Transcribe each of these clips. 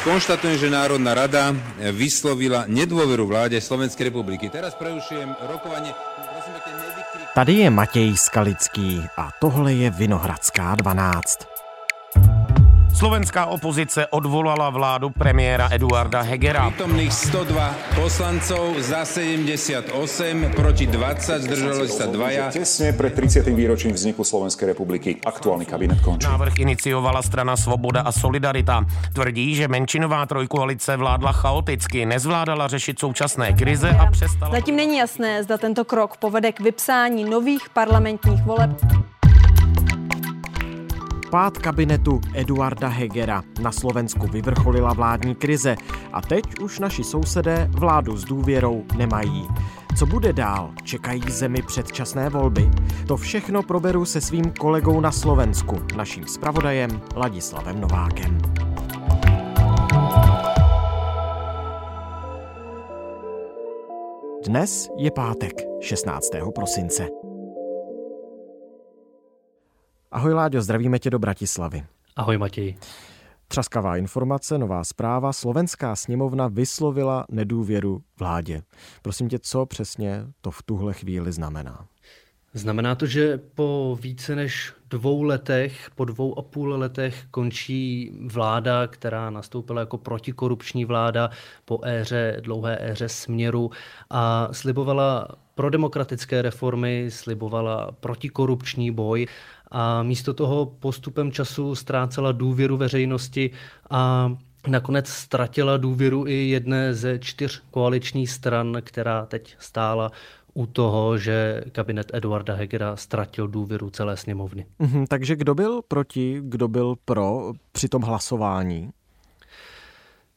Konštatujem, že Národná rada vyslovila nedôveru vláde Slovenskej republiky. Teraz prerušujem rokovanie. Tady je Matěj Skalický a tohle je Vinohradská 12. Slovenská opozice odvolala vládu premiéra Eduarda Hegera. Prítomných 102 poslancov za 78, proti 20, zdržalo sa dvaja. Tesne pred 30. výročím vzniku Slovenskej republiky aktuálny kabinet končí. Návrh iniciovala strana Svoboda a Solidarita. Tvrdí, že menšinová trojkoalice vládla chaoticky, nezvládala řešit současné krize a přestala... Zatím není jasné, zda tento krok povede k vypsání nových parlamentních voleb. Pád kabinetu Eduarda Hegera na Slovensku vyvrcholila vládní krize a teď už naši sousedé vládu s důvěrou nemají. Co bude dál? Čekají zemi předčasné volby? To všechno proberu se svým kolegou na Slovensku, naším zpravodajem Ladislavem Novákem. Dnes je pátek, 16. prosince. Ahoj Láďo, zdravíme tě do Bratislavy. Ahoj Matěj. Třaskavá informace, nová zpráva. Slovenská sněmovna vyslovila nedůvěru vládě. Prosím tě, co přesně to v tuhle chvíli znamená? Znamená to, že po více než dvou letech, po dvou a půl letech končí vláda, která nastoupila jako protikorupční vláda po éře, dlouhé éře směru a slibovala prodemokratické reformy, slibovala protikorupční boj a místo toho postupem času ztrácela důvěru veřejnosti a nakonec ztratila důvěru i jedné ze čtyř koaličních stran, která teď stála u toho, že kabinet Eduarda Hegera ztratil důvěru celé sněmovny. Mhm, takže kdo byl proti, kdo byl pro při tom hlasování?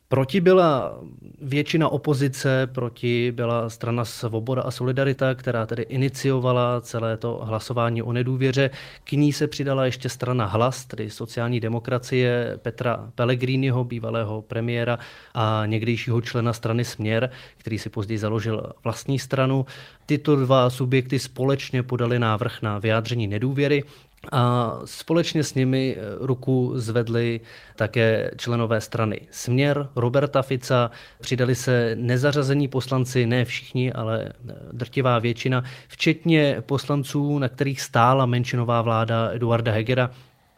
Proti byla většina opozice, proti byla strana Svoboda a Solidarita, která tedy iniciovala celé to hlasování o nedůvěře. K ní se přidala ještě strana Hlas, tedy sociální demokracie Petra Pellegriniho, bývalého premiéra a někdejšího člena strany Směr, který si později založil vlastní stranu. Tyto dva subjekty společně podali návrh na vyjádření nedůvěry. A společně s nimi eh, ruku zvedli také členové strany Směr, Roberta Fica, přidali se nezařazení poslanci, ne všichni, ale eh, drtivá většina, včetně poslanců, na kterých stála menšinová vláda Eduarda Hegera,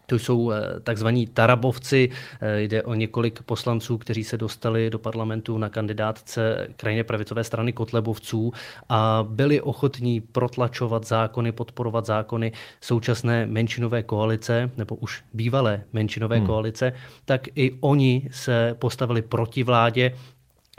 to jsou eh, takzvaní tarabovci, eh, jde o několik poslanců, kteří se dostali do parlamentu na kandidátce krajně pravicové strany Kotlebovců a byli ochotní protlačovat zákony, podporovat zákony současné menšinové koalice, nebo už bývalé menšinové hmm. koalice, tak i oni se postavili proti vládě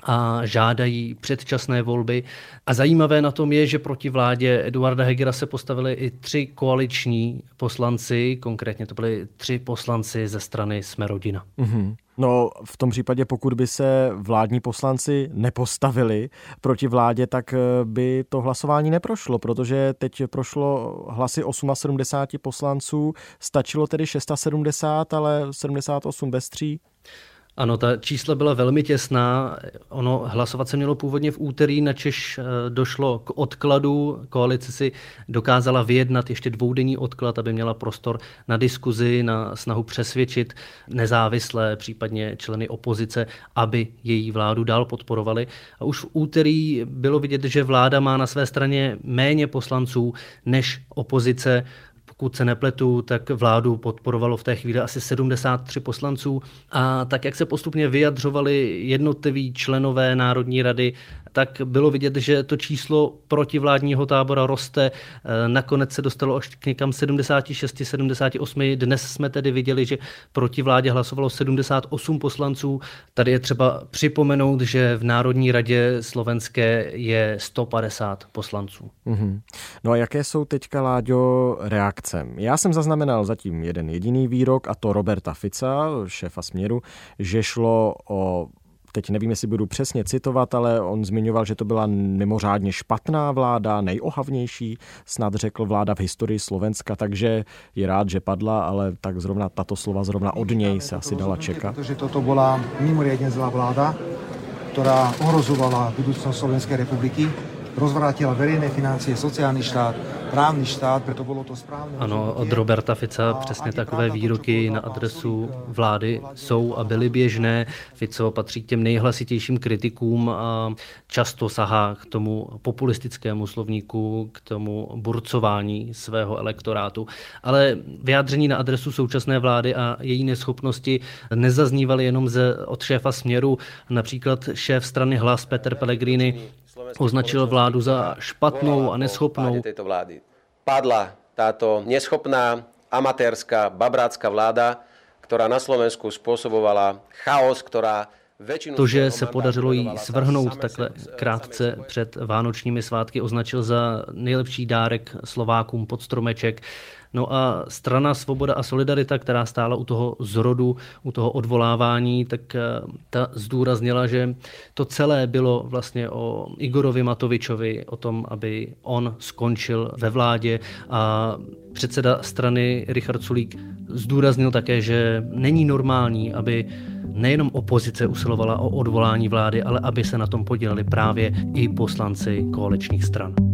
a žádají předčasné volby. A zajímavé na tom je, že proti vládě Eduarda Hegera se postavili i tři koaliční poslanci, konkrétně to byli tři poslanci ze strany Smerodina. Mm-hmm. No, v tom případě, pokud by se vládní poslanci nepostavili proti vládě, tak eh, by to hlasování neprošlo, protože teď prošlo hlasy 78 poslanců, stačilo tedy 670, ale 78 bez tří. Ano, ta čísla byla velmi těsná. Ono hlasovat se mělo původně v úterý, na Češ eh, došlo k odkladu. Koalice si dokázala vyjednat ještě dvoudenní odklad, aby měla prostor na diskuzi, na snahu přesvědčit nezávislé, případně členy opozice, aby její vládu dál podporovali. A už v úterý bylo vidět, že vláda má na své straně méně poslanců než opozice pokud se nepletu, tak vládu podporovalo v té chvíli asi 73 poslanců. A tak, jak se postupně vyjadřovali jednotliví členové Národní rady, tak bylo vidět, že to číslo protivládního tábora roste. Eh, nakonec se dostalo až k někam 76, 78. Dnes jsme tedy viděli, že proti vládě hlasovalo 78 poslanců. Tady je třeba připomenout, že v Národní radě slovenské je 150 poslanců. Mm-hmm. No a jaké jsou teďka, Láďo, reakce? Já jsem zaznamenal zatím jeden jediný výrok, a to Roberta Fica, šéfa Směru, že šlo o teď nevím, jestli budu přesně citovat, ale on zmiňoval, že to byla mimořádně špatná vláda, nejohavnější, snad řekl vláda v historii Slovenska, takže je rád, že padla, ale tak zrovna tato slova zrovna od něj se asi dala čekat. Protože toto byla mimoriadne zlá vláda, která ohrozovala budoucnost Slovenské republiky, rozvrátila verejné financie, sociálny štát, právny štát, preto bylo to správné. Ano, od Roberta Fica přesně takové výroky na adresu vlády jsou a byly běžné. Fico patří k těm nejhlasitějším kritikům a často sahá k tomu populistickému slovníku, k tomu burcování svého elektorátu. Ale vyjádření na adresu současné vlády a její neschopnosti nezaznívaly jenom ze, od šéfa směru. Například šéf strany Hlas Peter Pellegrini označil vládu za špatnou a neschopnou. této vlády. Padla táto neschopná, amatérska, babrácká vláda, která na Slovensku způsobovala chaos, která to, že se podařilo jí svrhnout takhle krátce před vánočními svátky, označil za nejlepší dárek Slovákům pod stromeček. No a strana Svoboda a Solidarita, která stála u toho zrodu, u toho odvolávání, tak eh, ta zdůraznila, že to celé bylo vlastně o Igorovi Matovičovi, o tom, aby on skončil ve vládě a předseda strany Richard Sulík zdůraznil také, že není normální, aby nejenom opozice usilovala o odvolání vlády, ale aby se na tom podíleli právě i poslanci koaličních stran.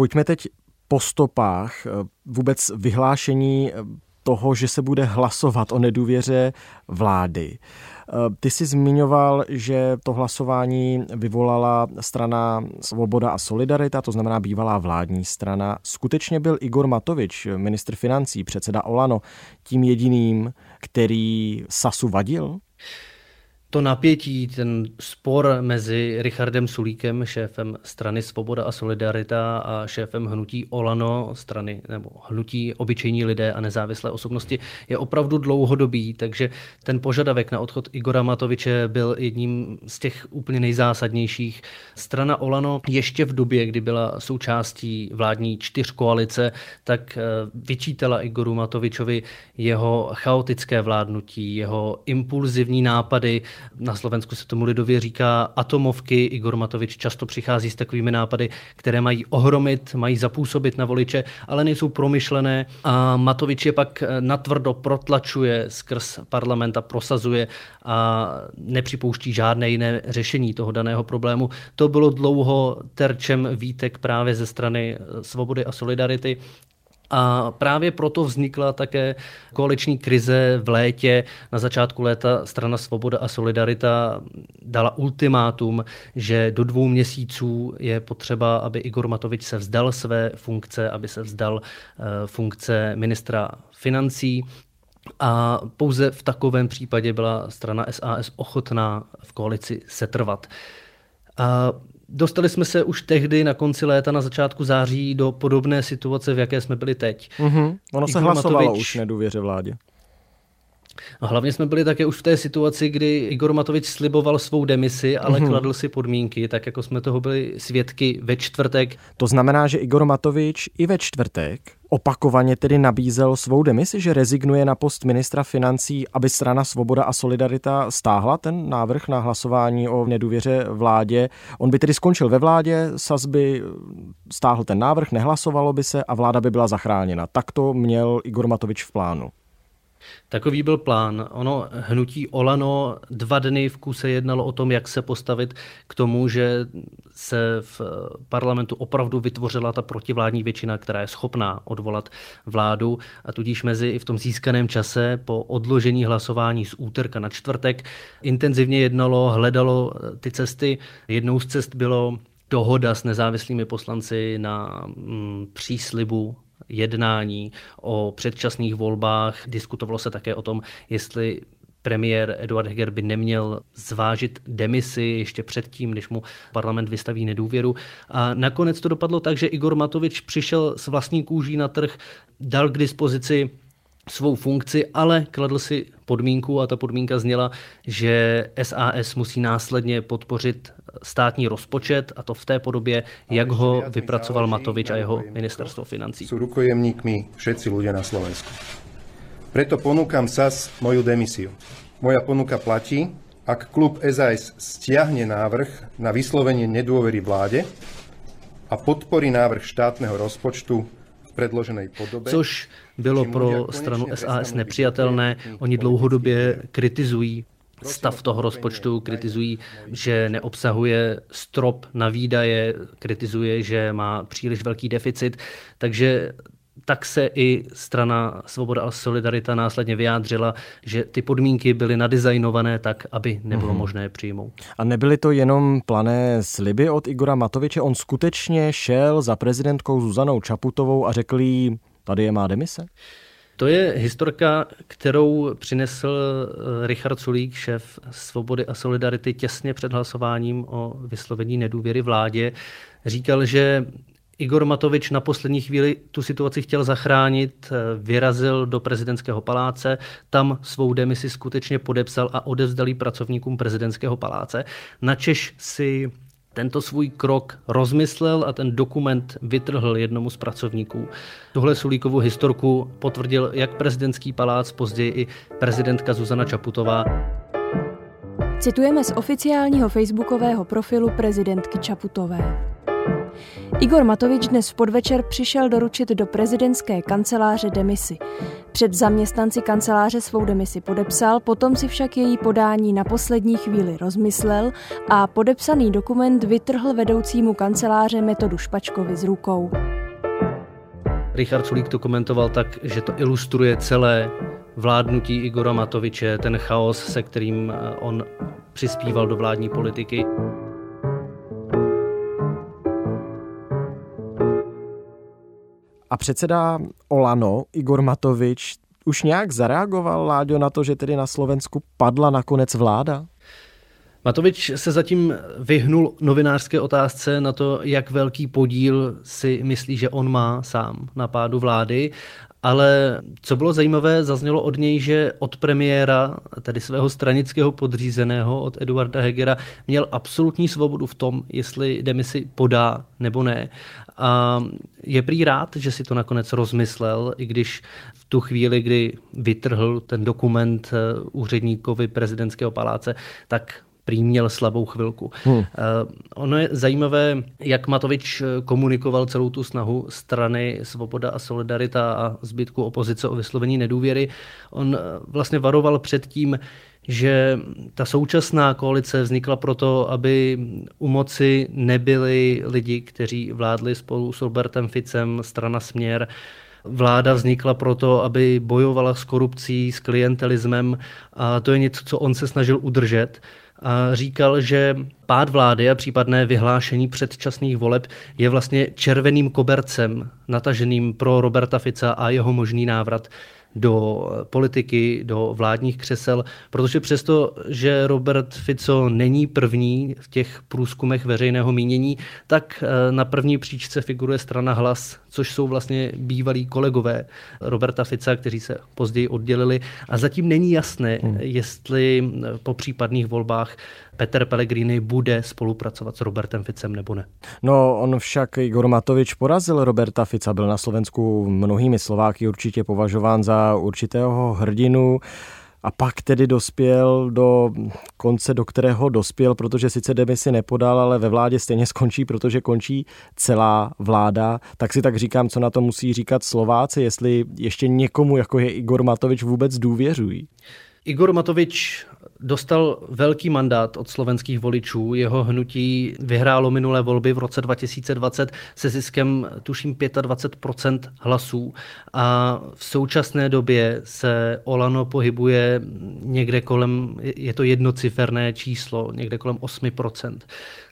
Pojďme teď po stopách eh, vůbec vyhlášení eh, toho, že se bude hlasovat o nedůvěře vlády. Eh, ty jsi zmiňoval, že to hlasování vyvolala strana Svoboda a Solidarita, to znamená bývalá vládní strana. Skutečně byl Igor Matovič, ministr financí, předseda Olano, tím jediným, který Sasu vadil? To napětí, ten spor mezi Richardem Sulíkem, šéfem strany Svoboda a Solidarita a šéfem hnutí Olano, strany nebo hnutí obyčejní lidé a nezávislé osobnosti, je opravdu dlouhodobý, takže ten požadavek na odchod Igora Matoviče byl jedním z těch úplně nejzásadnějších. Strana Olano ještě v době, kdy byla součástí vládní čtyřkoalice, tak eh, vyčítala Igoru Matovičovi jeho chaotické vládnutí, jeho impulzivní nápady, na Slovensku se tomu lidově říká atomovky. Igor Matovič často přichází s takovými nápady, které mají ohromit, mají zapůsobit na voliče, ale nejsou promyšlené. A Matovič je pak natvrdo protlačuje skrz parlament a prosazuje a nepřipouští žádné jiné řešení toho daného problému. To bylo dlouho terčem výtek právě ze strany Svobody a Solidarity. A právě proto vznikla také koaliční krize v létě. Na začátku léta strana Svoboda a Solidarita dala ultimátum, že do dvou měsíců je potřeba, aby Igor Matovič se vzdal své funkce, aby se vzdal eh, funkce ministra financí. A pouze v takovém případě byla strana SAS ochotná v koalici setrvat. A Dostali jsme se už tehdy na konci léta, na začátku září, do podobné situace, v jaké jsme byli teď. Mm-hmm. Ono Igor se hlasovalo Matovič... už nedůvěře vládě. A hlavně jsme byli také už v té situaci, kdy Igor Matovič sliboval svou demisi, ale mm-hmm. kladl si podmínky, tak jako jsme toho byli svědky ve čtvrtek. To znamená, že Igor Matovič i ve čtvrtek opakovaně tedy nabízel svou demisi, že rezignuje na post ministra financí, aby strana Svoboda a Solidarita stáhla ten návrh na hlasování o nedůvěře vládě. On by tedy skončil ve vládě, SAS by stáhl ten návrh, nehlasovalo by se a vláda by byla zachráněna. Tak to měl Igor Matovič v plánu. Takový byl plán. Ono hnutí Olano dva dny v kuse jednalo o tom, jak se postavit k tomu, že se v parlamentu opravdu vytvořila ta protivládní většina, která je schopná odvolat vládu a tudíž mezi i v tom získaném čase po odložení hlasování z úterka na čtvrtek intenzivně jednalo, hledalo ty cesty. Jednou z cest bylo dohoda s nezávislými poslanci na mm, příslibu jednání o předčasných volbách. Diskutovalo se také o tom, jestli premiér Eduard Heger by neměl zvážit demisi ještě předtím, než mu parlament vystaví nedůvěru. A nakonec to dopadlo tak, že Igor Matovič přišel s vlastní kůží na trh, dal k dispozici svou funkci, ale kladl si podmínku a ta podmínka zněla, že SAS musí následně podpořit státní rozpočet a to v té podobě, jak ho vypracoval Matovič a jeho ministerstvo financí. Jsou rukojemníkmi všetci lidé na Slovensku. Preto ponúkam SAS moju demisiu. Moja ponuka platí, ak klub SAS stiahne návrh na vyslovenie nedôvery vláde a podporí návrh štátneho rozpočtu v predloženej podobe. Což bylo pro stranu SAS nepřijatelné. Oni dlouhodobě kritizují stav toho rozpočtu, kritizují, že neobsahuje strop na výdaje, kritizuje, že má příliš velký deficit, takže tak se i strana Svoboda a Solidarita následně vyjádřila, že ty podmínky byly nadizajnované tak, aby nebylo mm-hmm. možné přijmout. A nebyly to jenom plané sliby od Igora Matoviče, on skutečně šel za prezidentkou Zuzanou Čaputovou a řekl jí, tady je má demise? To je historka, kterou přinesl eh, Richard Sulík, šéf Svobody a Solidarity, těsně před hlasováním o vyslovení nedůvěry vládě. Říkal, že Igor Matovič na poslední chvíli tu situaci chtěl zachránit, eh, vyrazil do prezidentského paláce, tam svou demisi skutečně podepsal a odevzdal pracovníkům prezidentského paláce. Načež si tento svůj krok rozmyslel a ten dokument vytrhl jednomu z pracovníků. Tuhle Sulíkovu historku potvrdil jak prezidentský palác, později i prezidentka Zuzana Čaputová. Citujeme z oficiálního facebookového profilu prezidentky Čaputové. Igor Matovič dnes v podvečer přišel doručit do prezidentské kanceláře demisi. Před zaměstnanci kanceláře svou demisi podepsal, potom si však její podání na poslední chvíli rozmyslel a podepsaný dokument vytrhl vedoucímu kanceláře metodu Špačkovi z rukou. Richard Sulík to komentoval tak, že to ilustruje celé vládnutí Igora Matoviče, ten chaos, se kterým on přispíval do vládní politiky. A předseda Olano, Igor Matovič, už nějak zareagoval, Láďo, na to, že tedy na Slovensku padla nakonec vláda? Matovič se zatím vyhnul novinářské otázce na to, jak velký podíl si myslí, že on má sám na pádu vlády ale co bylo zajímavé, zaznělo od něj, že od premiéra, tedy svého stranického podřízeného, od Eduarda Hegera, měl absolutní svobodu v tom, jestli demisi podá nebo ne. A je prý rád, že si to nakonec rozmyslel, i když v tu chvíli, kdy vytrhl ten dokument eh, úředníkovi prezidentského paláce, tak prý měl slabou chvilku. Hmm. Uh, ono je zajímavé, jak Matovič eh, komunikoval celou tu snahu strany Svoboda a Solidarita a zbytku opozice o vyslovení nedůvěry. On vlastně varoval před tím, že ta současná koalice vznikla proto, aby u moci nebyli lidi, kteří vládli spolu s Robertem Ficem, strana Směr, Vláda vznikla proto, aby bojovala s korupcí, s klientelismem a to je něco, co on se snažil udržet a říkal, že pád vlády a případné vyhlášení předčasných voleb je vlastně červeným kobercem nataženým pro Roberta Fica a jeho možný návrat do politiky, do vládních křesel, protože přesto, že Robert Fico není první v těch průzkumech veřejného mínění, tak eh, na první příčce figuruje strana Hlas, což jsou vlastně bývalí kolegové Roberta Fica, kteří se později oddělili a zatím není jasné, hmm. jestli po případných volbách Petr Pellegrini bude spolupracovat s Robertem Ficem nebo ne. No, on však Igor Matovič porazil Roberta Fica, byl na Slovensku mnohými Slováky určitě považován za určitého hrdinu a pak tedy dospěl do konce, do kterého dospěl, protože sice demisi nepodal, ale ve vládě stejně skončí, protože končí celá vláda. Tak si tak říkám, co na to musí říkat Slováci, jestli ještě někomu, jako je Igor Matovič, vůbec důvěřují. Igor Matovič dostal velký mandát od slovenských voličů. Jeho hnutí vyhrálo minulé volby v roce 2020 se ziskem tuším 25% hlasů a v současné době se Olano pohybuje někde kolem, je to jednociferné číslo, někde kolem 8%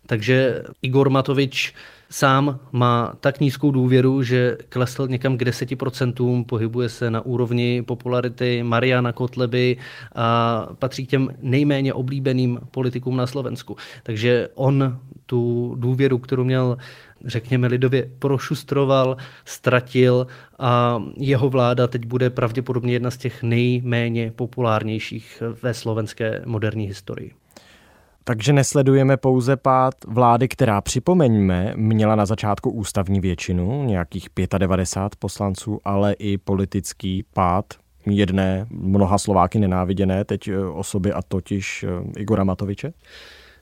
Takže Igor Matovič sám má tak nízkou důvěru, že klesl někam k 10%, pohybuje se na úrovni popularity Mariana Kotleby a patří k těm nejméně oblíbeným politikům na Slovensku. Takže on tu důvěru, kterou měl řekněme lidově, prošustroval, ztratil a jeho vláda teď bude pravděpodobně jedna z těch nejméně populárnějších ve slovenské moderní historii. Takže nesledujeme pouze pád vlády, která, připomeňme, měla na začátku ústavní většinu, nějakých 95 poslanců, ale i politický pád jedné mnoha Slováky nenáviděné teď eh, osoby a totiž eh, Igora Matoviče?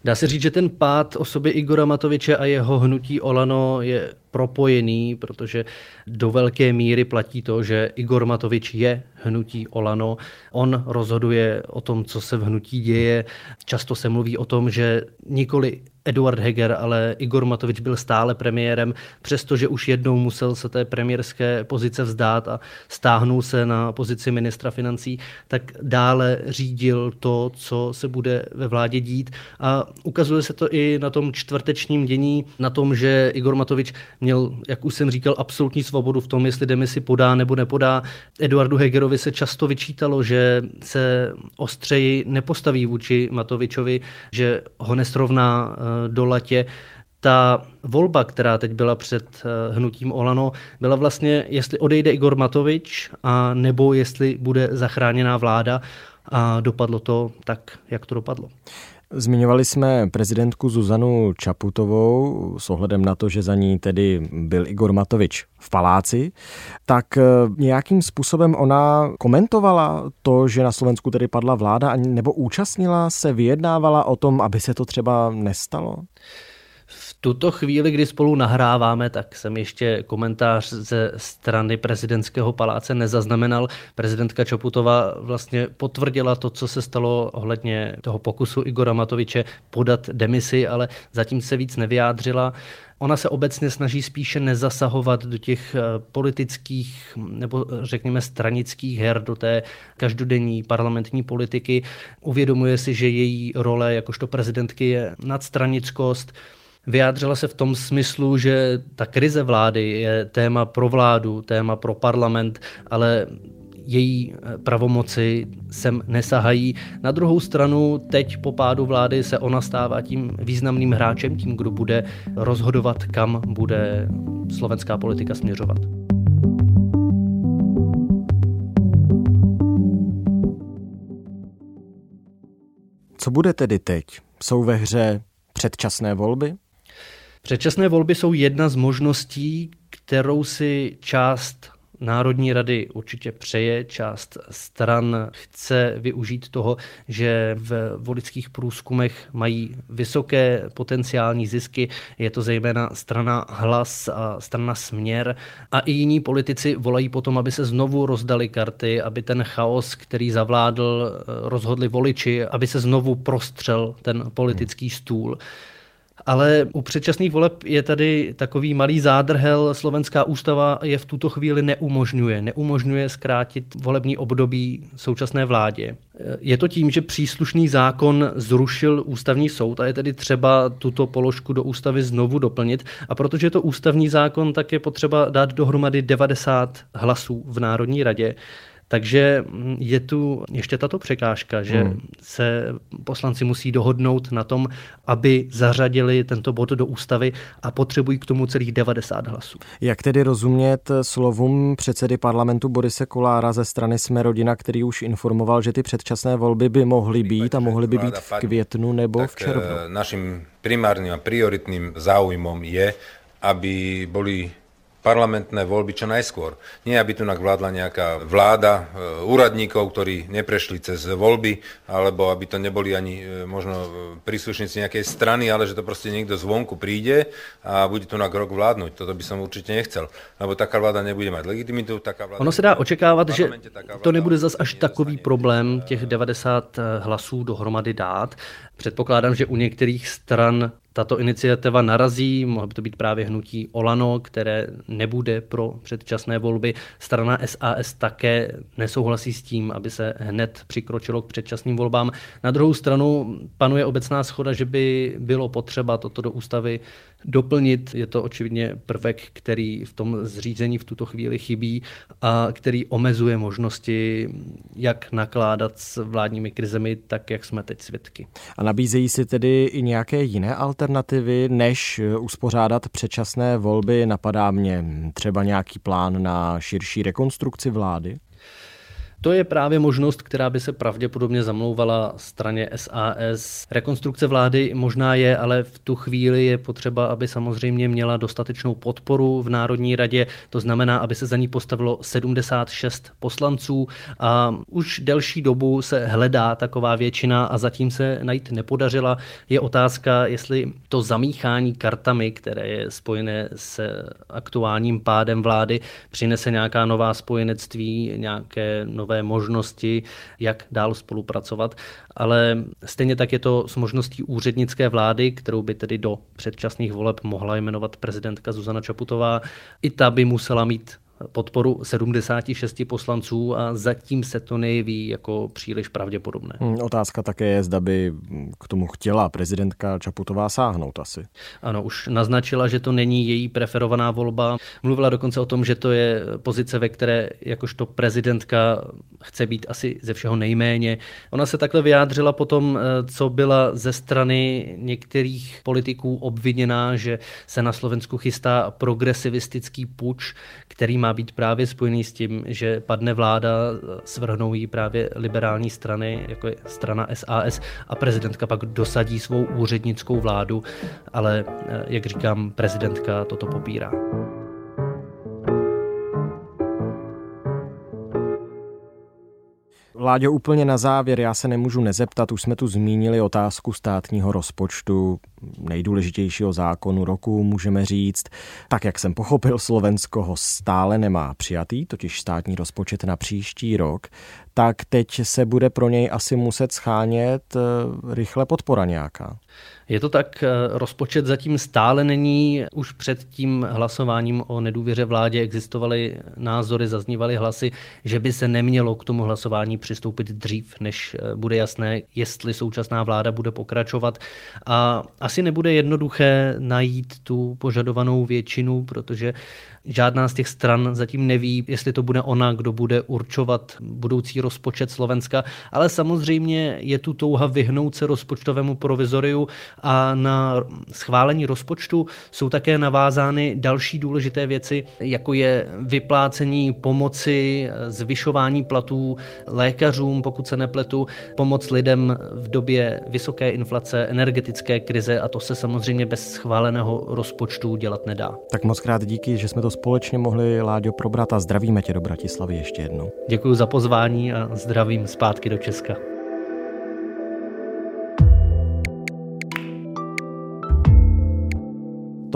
Dá se říct, že ten pád osoby Igora Matoviče a jeho hnutí Olano je propojený, protože do velké míry platí to, že Igor Matovič je hnutí Olano. On rozhoduje o tom, co se v hnutí děje. Často se mluví o tom, že nikoli Eduard Heger, ale Igor Matovič byl stále premiérem, přestože už jednou musel se té premiérské pozice vzdát a stáhnul se na pozici ministra financí, tak dále řídil to, co se bude ve vládě dít. A ukazuje se to i na tom čtvrtečním dění, na tom, že Igor Matovič měl, jak už jsem říkal, absolutní svobodu v tom, jestli demisi podá nebo nepodá. Eduardu Hegerovi se často vyčítalo, že se ostřeji nepostaví vůči Matovičovi, že ho nesrovná eh, do latě. Ta volba, která teď byla před eh, hnutím Olano, byla vlastně, jestli odejde Igor Matovič, a nebo jestli bude zachráněná vláda a dopadlo to tak, jak to dopadlo. Zmiňovali jsme prezidentku Zuzanu Čaputovou s ohledem na to, že za ní tedy byl Igor Matovič v paláci, tak eh, nějakým způsobem ona komentovala to, že na Slovensku tedy padla vláda, nebo účastnila se, vyjednávala o tom, aby se to třeba nestalo? Tuto chvíli, kdy spolu nahráváme, tak jsem ještě komentář ze strany prezidentského paláce nezaznamenal. Prezidentka Čoputová vlastně potvrdila to, co se stalo ohledně toho pokusu Igora Matoviče podat demisi, ale zatím se víc nevyjádřila. Ona se obecně snaží spíše nezasahovat do těch eh, politických nebo řekněme stranických her, do té každodenní parlamentní politiky. Uvědomuje si, že její role jakožto prezidentky je nadstranickost, Vyjádřila se v tom smyslu, že ta krize vlády je téma pro vládu, téma pro parlament, ale její eh, pravomoci sem nesahají. Na druhou stranu teď po pádu vlády se ona stává tím významným hráčem, tím, kdo bude rozhodovat, kam bude slovenská politika směřovat. Co bude tedy teď? Jsou ve hře předčasné volby? Předčasné volby jsou jedna z možností, kterou si část Národní rady určitě přeje, část stran chce využít toho, že v volických průzkumech mají vysoké potenciální zisky. Je to zejména strana Hlas a strana Směr. A i jiní politici volají potom, aby se znovu rozdali karty, aby ten chaos, který zavládl, rozhodli voliči, aby se znovu prostřel ten politický stůl. Ale u předčasných voleb je tady takový malý zádrhel. Slovenská ústava je v tuto chvíli neumožňuje. Neumožňuje zkrátit volební období současné vládě. Je to tím, že příslušný zákon zrušil ústavní soud a je tedy třeba tuto položku do ústavy znovu doplnit. A protože je to ústavní zákon, tak je potřeba dát dohromady 90 hlasů v Národní radě. Takže mm, je tu ještě tato překážka, že hmm. se poslanci musí dohodnout na tom, aby zařadili tento bod do ústavy a potřebují k tomu celých 90 hlasů. Jak tedy rozumět slovům předsedy parlamentu Borise Kolára ze strany Jsme rodina, který už informoval, že ty předčasné volby by mohly být a mohly by být v květnu nebo v červnu? Eh, naším primárním a prioritním záujmom je, aby boli parlamentné voľby čo najskôr. Nie, aby tu vládla nejaká vláda e, úradníkov, ktorí neprešli cez voľby, alebo aby to neboli ani e, možno e, príslušníci nejakej strany, ale že to proste niekto zvonku príde a bude tu na rok vládnuť. Toto by som určite nechcel, lebo taká vláda nebude mať legitimitu. Taká vláda ono se dá očekávat, že to nebude zas až takový problém těch 90 hlasů dohromady dát. Předpokládám, že u některých stran tato iniciativa narazí, mohlo by to být právě hnutí Olano, které nebude pro předčasné volby. Strana SAS také nesouhlasí s tím, aby se hned přikročilo k předčasným volbám. Na druhou stranu panuje obecná schoda, že by bylo potřeba toto do ústavy doplnit. Je to očividně prvek, který v tom zřízení v tuto chvíli chybí a který omezuje možnosti, jak nakládat s vládními krizemi, tak jak jsme teď svědky. A nabízejí si tedy i nějaké jiné alternativy, než uspořádat předčasné volby? Napadá mě třeba nějaký plán na širší rekonstrukci vlády? To je právě možnost, která by se pravděpodobně zamlouvala straně SAS. Rekonstrukce vlády možná je, ale v tu chvíli je potřeba, aby samozřejmě měla dostatečnou podporu v Národní radě. To znamená, aby se za ní postavilo 76 poslanců a už delší dobu se hledá taková většina a zatím se najít nepodařila. Je otázka, jestli to zamíchání kartami, které je spojené s aktuálním pádem vlády, přinese nějaká nová spojenectví, nějaké nové možnosti, jak dál spolupracovat. Ale stejně tak je to s možností úřednické vlády, kterou by tedy do předčasných voleb mohla jmenovat prezidentka Zuzana Čaputová. I ta by musela mít podporu 76 poslanců a zatím se to nejeví jako příliš pravděpodobné. Hmm, otázka také je, zda by k tomu chtěla prezidentka Čaputová sáhnout asi. Ano, už naznačila, že to není její preferovaná volba. Mluvila dokonce o tom, že to je pozice, ve které jakožto prezidentka chce být asi ze všeho nejméně. Ona se takhle vyjádřila potom, co byla ze strany některých politiků obviněná, že se na Slovensku chystá progresivistický puč, který má má být právě spojený s tím, že padne vláda, svrhnou jí právě liberální strany, jako je strana SAS a prezidentka pak dosadí svou úřednickou vládu, ale eh, jak říkám, prezidentka toto popírá. Láďo, úplně na závěr, já se nemůžu nezeptat, už jsme tu zmínili otázku státního rozpočtu, nejdůležitějšího zákonu roku, můžeme říct. Tak, jak jsem pochopil, Slovensko ho stále nemá přijatý, totiž státní rozpočet na příští rok, tak teď se bude pro něj asi muset schánět eh, rychle podpora nějaká. Je to tak, eh, rozpočet zatím stále není. Už před tím hlasováním o nedůvěře vládě existovaly názory, zaznívaly hlasy, že by se nemělo k tomu hlasování přistoupit dřív, než eh, bude jasné, jestli současná vláda bude pokračovat. A asi nebude jednoduché najít tu požadovanou většinu, protože Žádná z těch stran zatím neví, jestli to bude ona, kdo bude určovat budoucí rozpočet Slovenska, ale samozřejmě je tu touha vyhnout se rozpočtovému provizoriu a na schválení rozpočtu jsou také navázány další důležité věci, jako je vyplácení pomoci, zvyšování platů lékařům, pokud se nepletu, pomoc lidem v době vysoké inflace, energetické krize a to se samozřejmě bez schváleného rozpočtu dělat nedá. Tak moc krát díky, že jsme to společně mohli, Láďo, probrat a zdravíme tě do Bratislavy ještě jednou. Děkuji za pozvání a zdravím zpátky do Česka.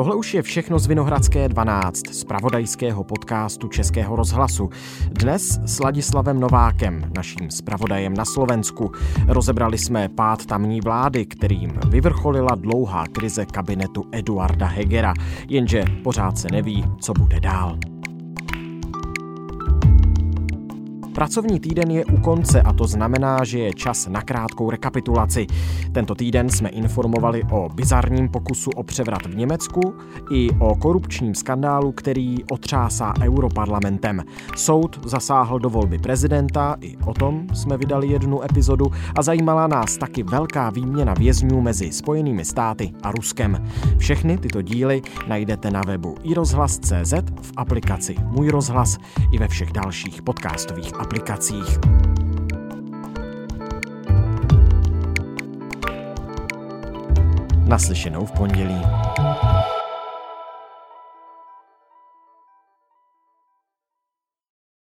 Tohle už je všechno z Vinohradské 12, z pravodajského podcastu Českého rozhlasu. Dnes s Ladislavem Novákem, naším zpravodajem na Slovensku. Rozebrali jsme pád tamní vlády, kterým vyvrcholila dlouhá krize kabinetu Eduarda Hegera, jenže pořád se neví, co bude dál. Pracovní týden je u konce a to znamená, že je čas na krátkou rekapitulaci. Tento týden jsme informovali o bizarním pokusu o převrat v Německu i o korupčním skandálu, který otřásá europarlamentem. Soud zasáhl do volby prezidenta, i o tom jsme vydali jednu epizodu a zajímala nás taky velká výměna vězňů mezi Spojenými státy a Ruskem. Všechny tyto díly najdete na webu iRozhlas.cz, v aplikaci Můj rozhlas i ve všech dalších podcastových aplikacích aplikacích. Naslyšenou v pondělí.